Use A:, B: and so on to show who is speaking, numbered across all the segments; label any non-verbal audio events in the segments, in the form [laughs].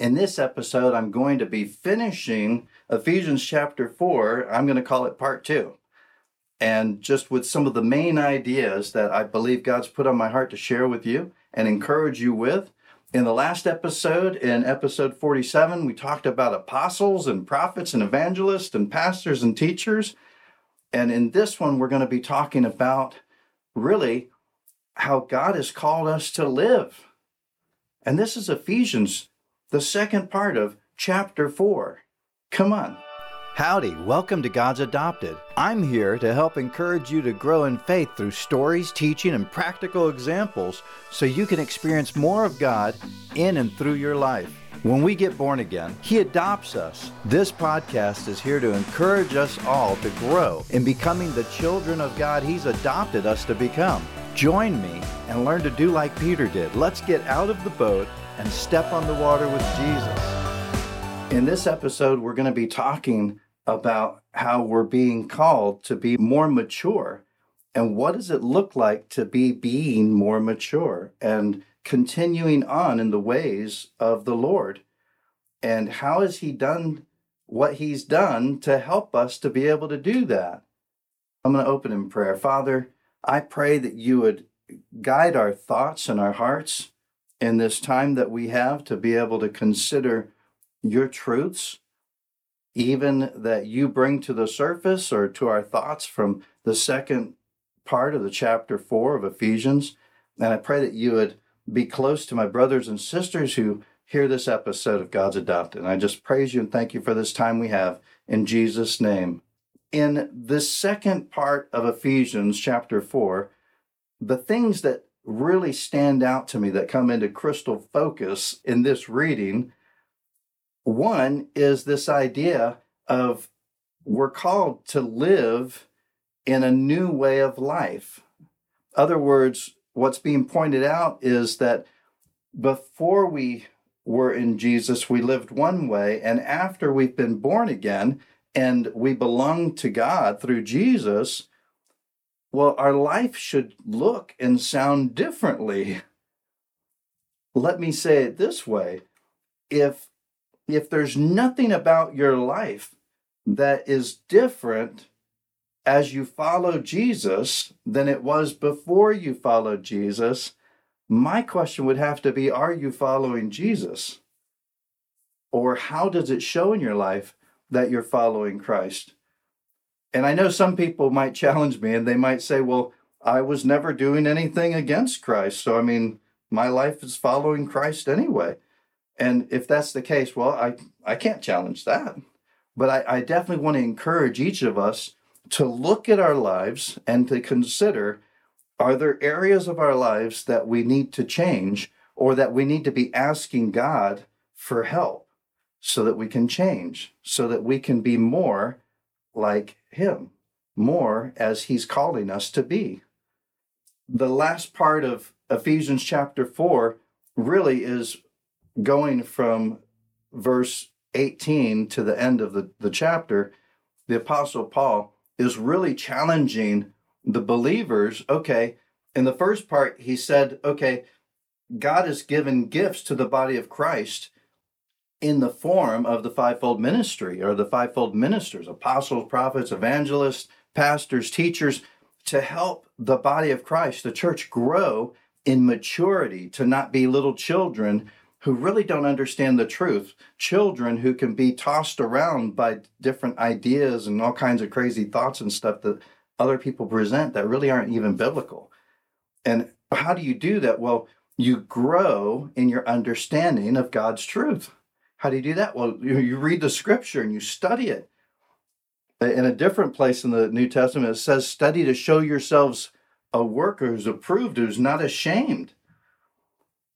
A: In this episode, I'm going to be finishing Ephesians chapter 4. I'm going to call it part two. And just with some of the main ideas that I believe God's put on my heart to share with you and encourage you with. In the last episode, in episode 47, we talked about apostles and prophets and evangelists and pastors and teachers. And in this one, we're going to be talking about really how God has called us to live. And this is Ephesians, the second part of chapter 4. Come on. Howdy, welcome to God's Adopted. I'm here to help encourage you to grow in faith through stories, teaching, and practical examples so you can experience more of God in and through your life. When we get born again, He adopts us. This podcast is here to encourage us all to grow in becoming the children of God He's adopted us to become. Join me and learn to do like Peter did. Let's get out of the boat and step on the water with Jesus. In this episode, we're going to be talking about how we're being called to be more mature and what does it look like to be being more mature and continuing on in the ways of the Lord. And how has he done what he's done to help us to be able to do that? I'm going to open in prayer. Father i pray that you would guide our thoughts and our hearts in this time that we have to be able to consider your truths even that you bring to the surface or to our thoughts from the second part of the chapter 4 of Ephesians. And I pray that you would be close to my brothers and sisters who hear this episode of God's Adopted. And I just praise you and thank you for this time we have in Jesus' name. In this second part of Ephesians chapter 4, the things that really stand out to me that come into crystal focus in this reading one is this idea of we're called to live in a new way of life. Other words, what's being pointed out is that before we were in Jesus, we lived one way, and after we've been born again and we belong to God through Jesus, well, our life should look and sound differently. Let me say it this way if if there's nothing about your life that is different as you follow Jesus than it was before you followed Jesus, my question would have to be Are you following Jesus? Or how does it show in your life that you're following Christ? And I know some people might challenge me and they might say, Well, I was never doing anything against Christ. So, I mean, my life is following Christ anyway. And if that's the case, well, I, I can't challenge that. But I, I definitely want to encourage each of us to look at our lives and to consider are there areas of our lives that we need to change or that we need to be asking God for help so that we can change, so that we can be more like Him, more as He's calling us to be? The last part of Ephesians chapter 4 really is going from verse 18 to the end of the, the chapter, the Apostle Paul is really challenging the believers. Okay, in the first part, he said, okay, God has given gifts to the body of Christ in the form of the fivefold ministry or the fivefold ministers apostles, prophets, evangelists, pastors, teachers to help the body of Christ, the church, grow in maturity, to not be little children who really don't understand the truth, children who can be tossed around by different ideas and all kinds of crazy thoughts and stuff that other people present that really aren't even biblical. And how do you do that? Well, you grow in your understanding of God's truth. How do you do that? Well, you read the scripture and you study it. In a different place in the New Testament, it says, Study to show yourselves a worker who's approved, who's not ashamed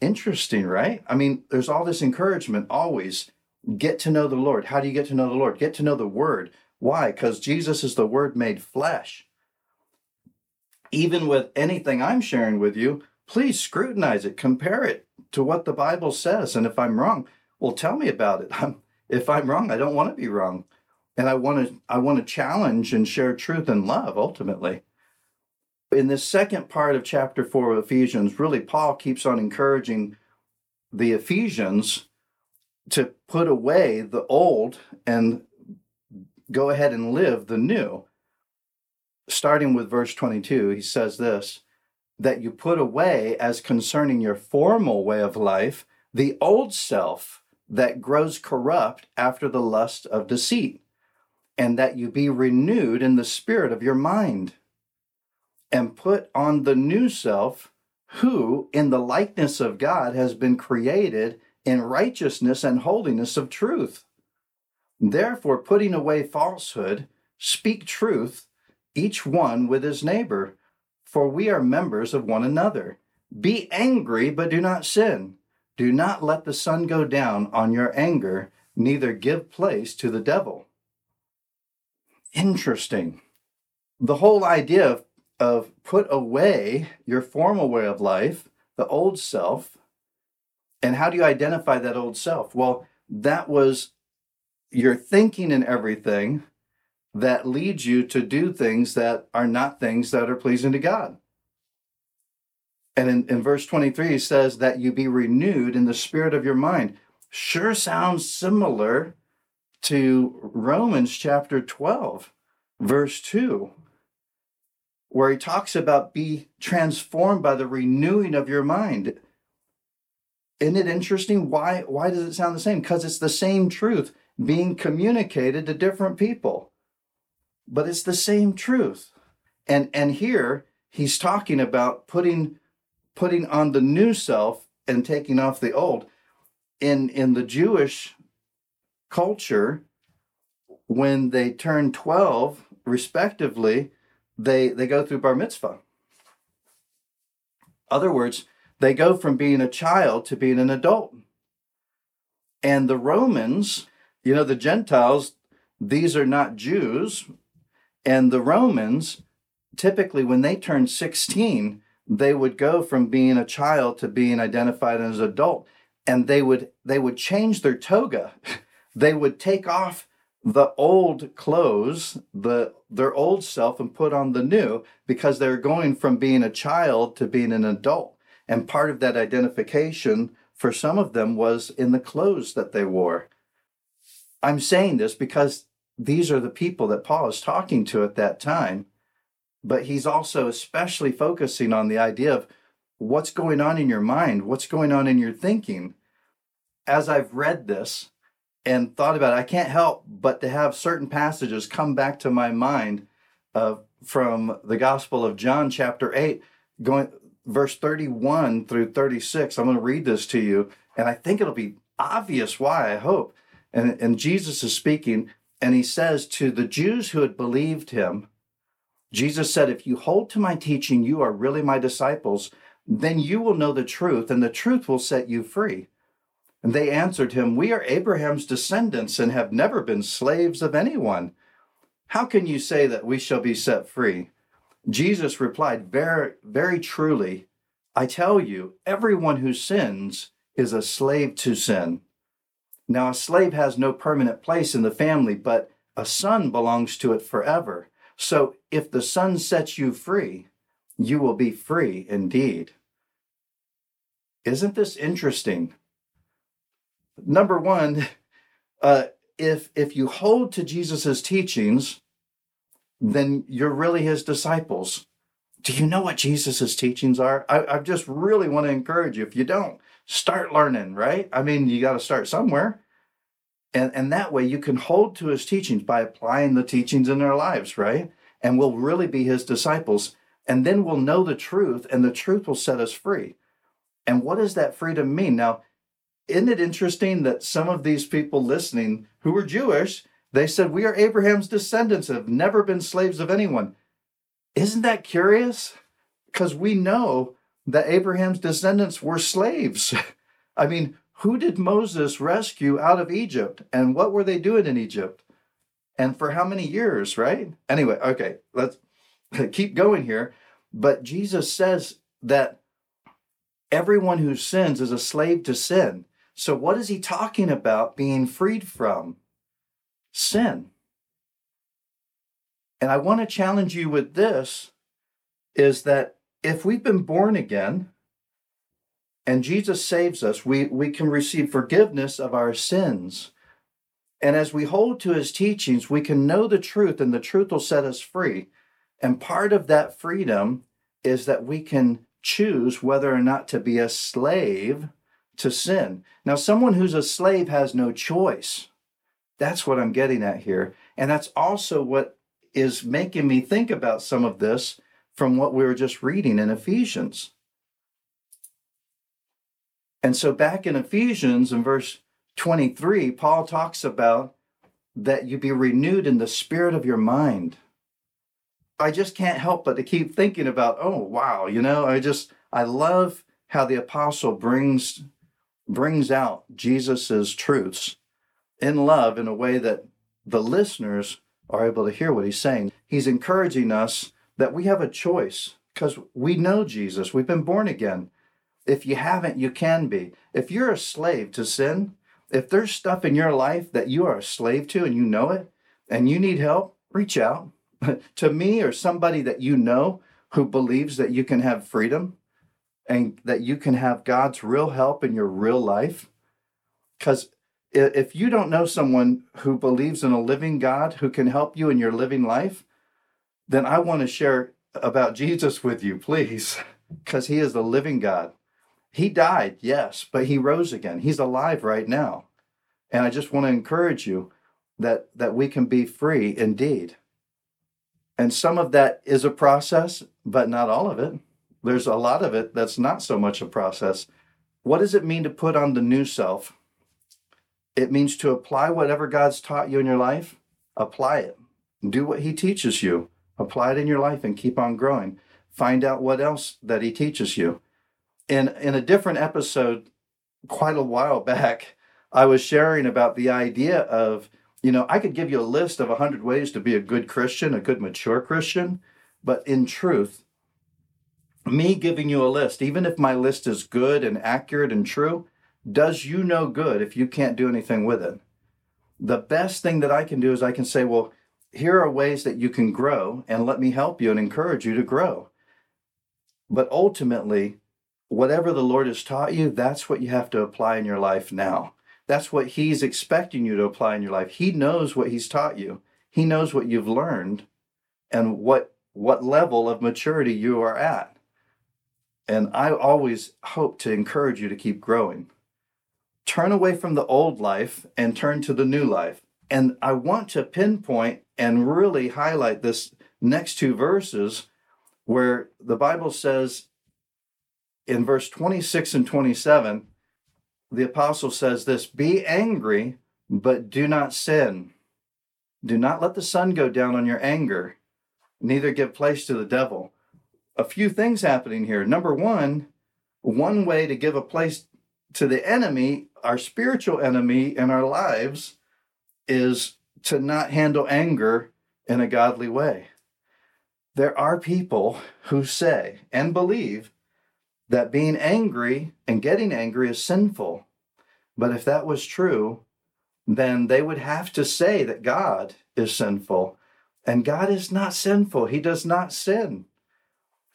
A: Interesting, right? I mean, there's all this encouragement always. Get to know the Lord. How do you get to know the Lord? Get to know the Word. Why? Because Jesus is the Word made flesh. Even with anything I'm sharing with you, please scrutinize it, compare it to what the Bible says. And if I'm wrong, well, tell me about it. [laughs] I'm, if I'm wrong, I don't want to be wrong. And I want to I want to challenge and share truth and love ultimately in this second part of chapter 4 of Ephesians, really, Paul keeps on encouraging the Ephesians to put away the old and go ahead and live the new. Starting with verse 22, he says this that you put away as concerning your formal way of life the old self that grows corrupt after the lust of deceit, and that you be renewed in the spirit of your mind, and put on the new self, who in the likeness of God has been created in righteousness and holiness of truth. Therefore, putting away falsehood, speak truth, each one with his neighbor, for we are members of one another. Be angry, but do not sin. Do not let the sun go down on your anger, neither give place to the devil. Interesting. The whole idea of, of put away your formal way of life, the old self, and how do you identify that old self? Well, that was your thinking and everything that leads you to do things that are not things that are pleasing to God. And in, in verse 23, he says that you be renewed in the spirit of your mind. Sure sounds similar to Romans chapter 12, verse 2, where he talks about be transformed by the renewing of your mind. Isn't it interesting? Why, why does it sound the same? Because it's the same truth being communicated to different people. But it's the same truth. And and here he's talking about putting putting on the new self and taking off the old. In in the Jewish culture, when they turn 12 respectively, they they go through bar mitzvah. Other words, they go from being a child to being an adult. And the Romans, you know, the Gentiles, these are not Jews. And the Romans, typically, when they turn 16, they would go from being a child to being identified as an adult. And they would they would change their toga. [laughs] they would take off the old clothes, the their old self, and put on the new because they're going from being a child to being an adult. And part of that identification for some of them was in the clothes that they wore. I'm saying this because these are the people that Paul is talking to at that time, but he's also especially focusing on the idea of what's going on in your mind, what's going on in your thinking. As I've read this and thought about it, I can't help but to have certain passages come back to my mind uh, from the Gospel of John, chapter 8, going verse 31 through 36. I'm going to read this to you, and I think it'll be obvious why, I hope. And, and Jesus is speaking, and he says to the Jews who had believed him, Jesus said, If you hold to my teaching, you are really my disciples. Then you will know the truth, and the truth will set you free. And they answered him, We are Abraham's descendants and have never been slaves of anyone. How can you say that we shall be set free? Jesus replied, Very, very truly, I tell you, everyone who sins is a slave to sin. Now, a slave has no permanent place in the family, but a son belongs to it forever. So if the son sets you free, you will be free indeed. Isn't this interesting? Number one, uh, if if you hold to Jesus's teachings, then you're really his disciples. Do you know what Jesus's teachings are? I, I just really want to encourage you. If you don't, start learning, right? I mean, you got to start somewhere. And, and that way you can hold to his teachings by applying the teachings in our lives, right? And we'll really be his disciples. And then we'll know the truth, and the truth will set us free. And what does that freedom mean? Now, isn't it interesting that some of these people listening who were Jewish they said, We are Abraham's descendants, have never been slaves of anyone. Isn't that curious? Because we know that Abraham's descendants were slaves. [laughs] I mean, who did Moses rescue out of Egypt? And what were they doing in Egypt? And for how many years, right? Anyway, okay, let's [laughs] keep going here. But Jesus says that everyone who sins is a slave to sin. So, what is he talking about being freed from? sin. And I want to challenge you with this is that if we've been born again and Jesus saves us. We, we can receive forgiveness of our sins. And as we hold to his teachings, we can know the truth, and the truth will set us free. And part of that freedom is that we can choose whether or not to be a slave to sin. Now, someone who's a slave has no choice. That's what I'm getting at here. And that's also what is making me think about some of this from what we were just reading in Ephesians. And so, back in Ephesians, in verse 23, Paul talks about that you be renewed in the spirit of your mind. I just can't help but to keep thinking about, oh wow, you know, I just I love how the apostle brings brings out Jesus's truths in love in a way that the listeners are able to hear what he's saying. He's encouraging us that we have a choice because we know Jesus. We've been born again. If you haven't, you can be. If you're a slave to sin, if there's stuff in your life that you are a slave to and you know it and you need help, reach out [laughs] to me or somebody that you know who believes that you can have freedom and that you can have God's real help in your real life. Because if you don't know someone who believes in a living God who can help you in your living life, then I want to share about Jesus with you, please, [laughs] because he is the living God. He died, yes, but he rose again. He's alive right now. And I just want to encourage you that that we can be free indeed. And some of that is a process, but not all of it. There's a lot of it that's not so much a process. What does it mean to put on the new self? It means to apply whatever God's taught you in your life, apply it. Do what He teaches you, apply it in your life, and keep on growing. Find out what else that He teaches you. In, in a different episode, quite a while back, I was sharing about the idea of, you know, I could give you a list of 100 ways to be a good Christian, a good mature Christian, but in truth, me giving you a list, even if my list is good and accurate and true, does you no good if you can't do anything with it. The best thing that I can do is I can say, well, here are ways that you can grow, and let me help you and encourage you to grow. But ultimately, whatever the Lord has taught you, that's what you have to apply in your life now. That's what He's expecting you to apply in your life. He knows what He's taught you, He knows what you've learned and what, what level of maturity you are at. And I always hope to encourage you to keep growing. Turn away from the old life and turn to the new life. And I want to pinpoint and really highlight this next two verses where the Bible says in verse 26 and 27, the apostle says this Be angry, but do not sin. Do not let the sun go down on your anger, neither give place to the devil a few things happening here. Number one, one way to give a place to the enemy, our spiritual enemy in our lives, is to not handle anger in a godly way. There are people who say and believe that being angry and getting angry is sinful. But if that was true, then they would have to say that God is sinful. And God is not sinful, He does not sin.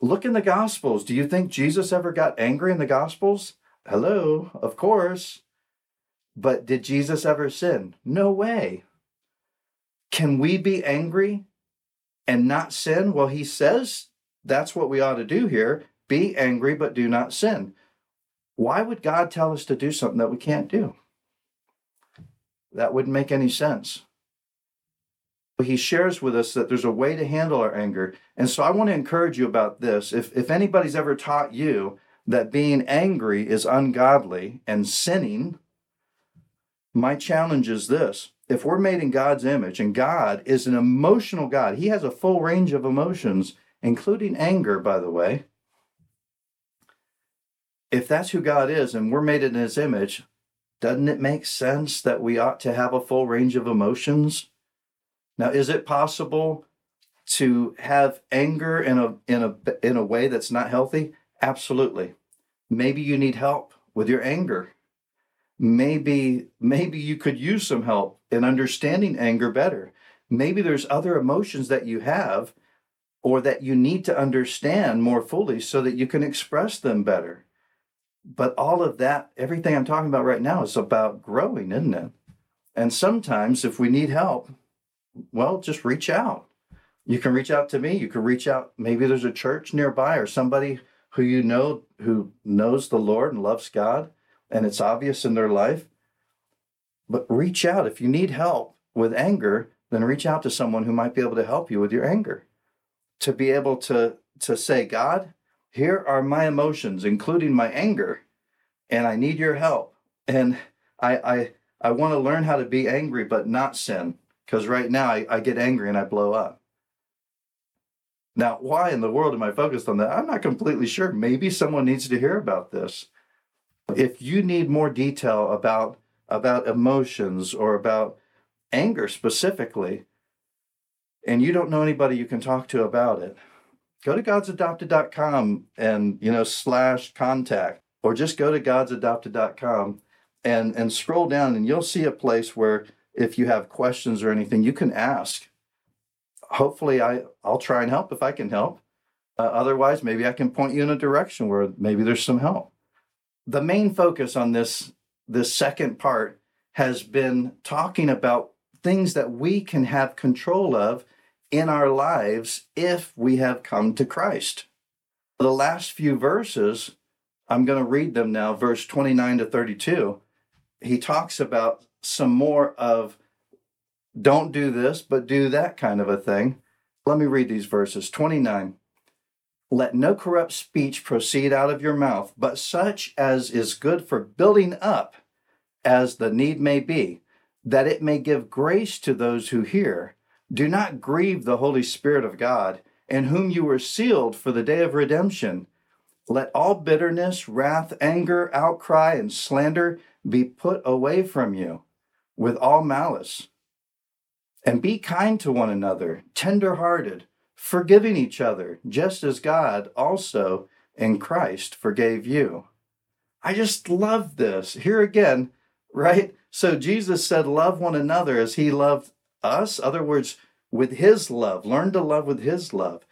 A: Look in the Gospels. Do you think Jesus ever got angry in the Gospels? Hello, of course. But did Jesus ever sin? No way. Can we be angry and not sin? Well, he says that's what we ought to do here be angry, but do not sin. Why would God tell us to do something that we can't do? That wouldn't make any sense he shares with us that there's a way to handle our anger. And so I want to encourage you about this. If, if anybody's ever taught you that being angry is ungodly and sinning, my challenge is this. If we're made in God's image and God is an emotional God, He has a full range of emotions, including anger, by the way. If that's who God is and we're made in His image, doesn't it make sense that we ought to have a full range of emotions? Now, is it possible to have anger in a in a in a way that's not healthy? Absolutely. Maybe you need help with your anger. Maybe maybe you could use some help in understanding anger better. Maybe there's other emotions that you have or that you need to understand more fully so that you can express them better. But all of that, everything I'm talking about right now is about growing, isn't it? And sometimes if we need help, well, just reach out. You can reach out to me. You can reach out. Maybe there's a church nearby or somebody who you know who knows the Lord and loves God, and it's obvious in their life. But reach out. If you need help with anger, then reach out to someone who might be able to help you with your anger. To be able to, to say, God, here are my emotions, including my anger, and I need your help. And I I I want to learn how to be angry but not sin. Because right now I, I get angry and I blow up. Now, why in the world am I focused on that? I'm not completely sure. Maybe someone needs to hear about this. If you need more detail about about emotions or about anger specifically, and you don't know anybody you can talk to about it, go to godsadopted.com and you know slash contact, or just go to godsadopted.com and and scroll down, and you'll see a place where if you have questions or anything, you can ask hopefully I I'll try and help if I can help. Uh, otherwise, maybe I can point you in a direction where maybe there's some help. The main focus on this this second part has been talking about things that we can have control of in our lives if we have come to Christ. The last few verses, I'm going to read them now, verse 29 to 32. He talks about some more of don't do this, but do that kind of a thing. Let me read these verses 29. Let no corrupt speech proceed out of your mouth, but such as is good for building up, as the need may be, that it may give grace to those who hear. Do not grieve the Holy Spirit of God, in whom you were sealed for the day of redemption. Let all bitterness, wrath, anger, outcry, and slander be put away from you, with all malice and be kind to one another, tender-hearted, forgiving each other, just as God also in Christ forgave you. I just love this. Here again, right? So Jesus said, Love one another as he loved us. Other words, with his love. Learn to love with his love.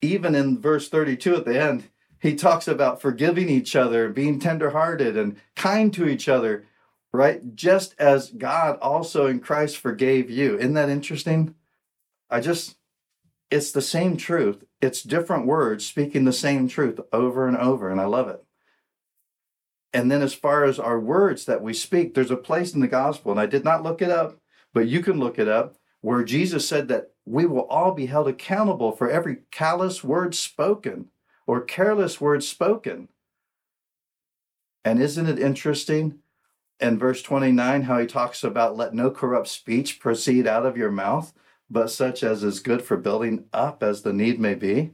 A: Even in verse 32 at the end, he talks about forgiving each other, being tenderhearted and kind to each other, right? Just as God also in Christ forgave you. Isn't that interesting? I just, it's the same truth. It's different words speaking the same truth over and over, and I love it. And then, as far as our words that we speak, there's a place in the gospel, and I did not look it up, but you can look it up, where Jesus said that we will all be held accountable for every callous word spoken or careless word spoken. And isn't it interesting in verse 29 how he talks about let no corrupt speech proceed out of your mouth, but such as is good for building up as the need may be,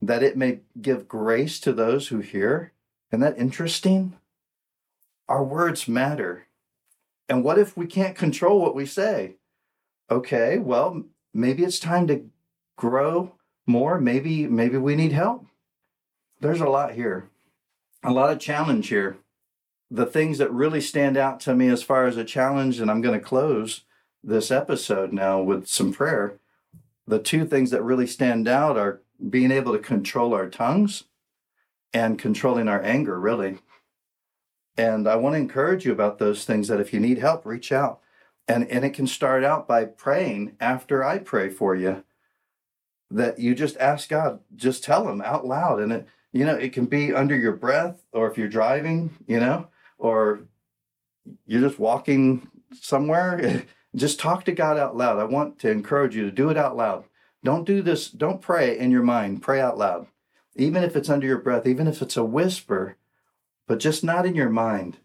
A: that it may give grace to those who hear. Isn't that interesting? Our words matter. And what if we can't control what we say? Okay, well, maybe it's time to grow more. Maybe maybe we need help. There's a lot here. A lot of challenge here the things that really stand out to me as far as a challenge, and I'm going to close this episode now with some prayer. The two things that really stand out are being able to control our tongues and controlling our anger, really. And I want to encourage you about those things that if you need help, reach out. And, and it can start out by praying after I pray for you. That you just ask God, just tell Him out loud. And it, you know, it can be under your breath or if you're driving, you know, or you're just walking somewhere, [laughs] just talk to God out loud. I want to encourage you to do it out loud. Don't do this, don't pray in your mind, pray out loud. Even if it's under your breath, even if it's a whisper, but just not in your mind.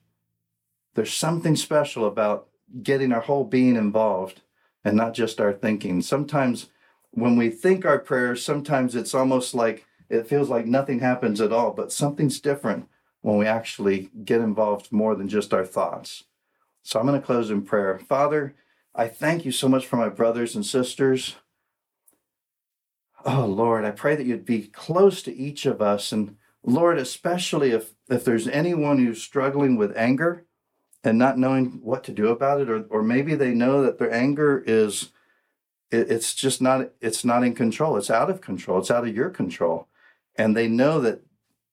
A: There's something special about getting our whole being involved and not just our thinking. Sometimes when we think our prayers, sometimes it's almost like it feels like nothing happens at all, but something's different when we actually get involved more than just our thoughts. So I'm going to close in prayer. Father, I thank you so much for my brothers and sisters. Oh, Lord, I pray that you'd be close to each of us. And Lord, especially if, if there's anyone who's struggling with anger and not knowing what to do about it, or, or maybe they know that their anger is, it, it's just not, it's not in control. It's out of control. It's out of your control. And they know that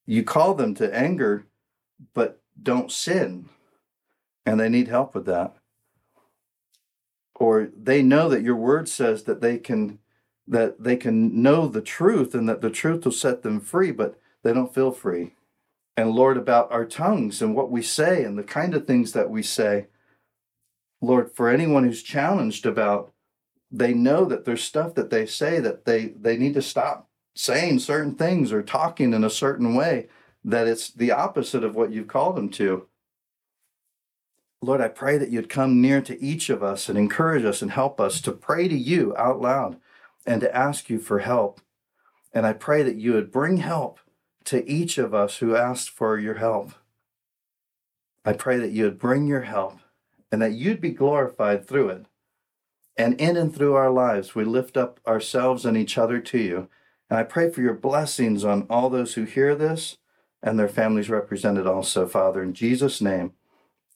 A: you call them to anger but don't sin and they need help with that. Or they know that your word says that they can that they can know the truth and that the truth will set them free, but they don't feel free. And Lord, about our tongues and what we say and the kind of things that we say, Lord, for anyone who's challenged about, they know that there's stuff that they say that they they need to stop saying certain things or talking in a certain way that it's the opposite of what you've called them to. Lord, I pray that you'd come near to each of us and encourage us and help us to pray to you out loud and to ask you for help. And I pray that you would bring help to each of us who asked for your help. I pray that you would bring your help and that you'd be glorified through it. And in and through our lives, we lift up ourselves and each other to you. And I pray for your blessings on all those who hear this and their families represented also, Father. In Jesus' name,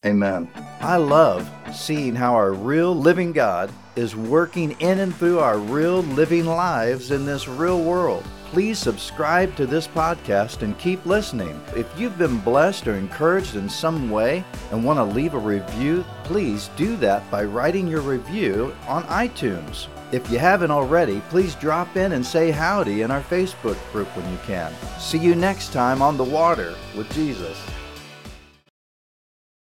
A: Amen.
B: I love seeing how our real living God is working in and through our real living lives in this real world. Please subscribe to this podcast and keep listening. If you've been blessed or encouraged in some way and want to leave a review, please do that by writing your review on iTunes. If you haven't already, please drop in and say howdy in our Facebook group when you can. See you next time on The Water with Jesus.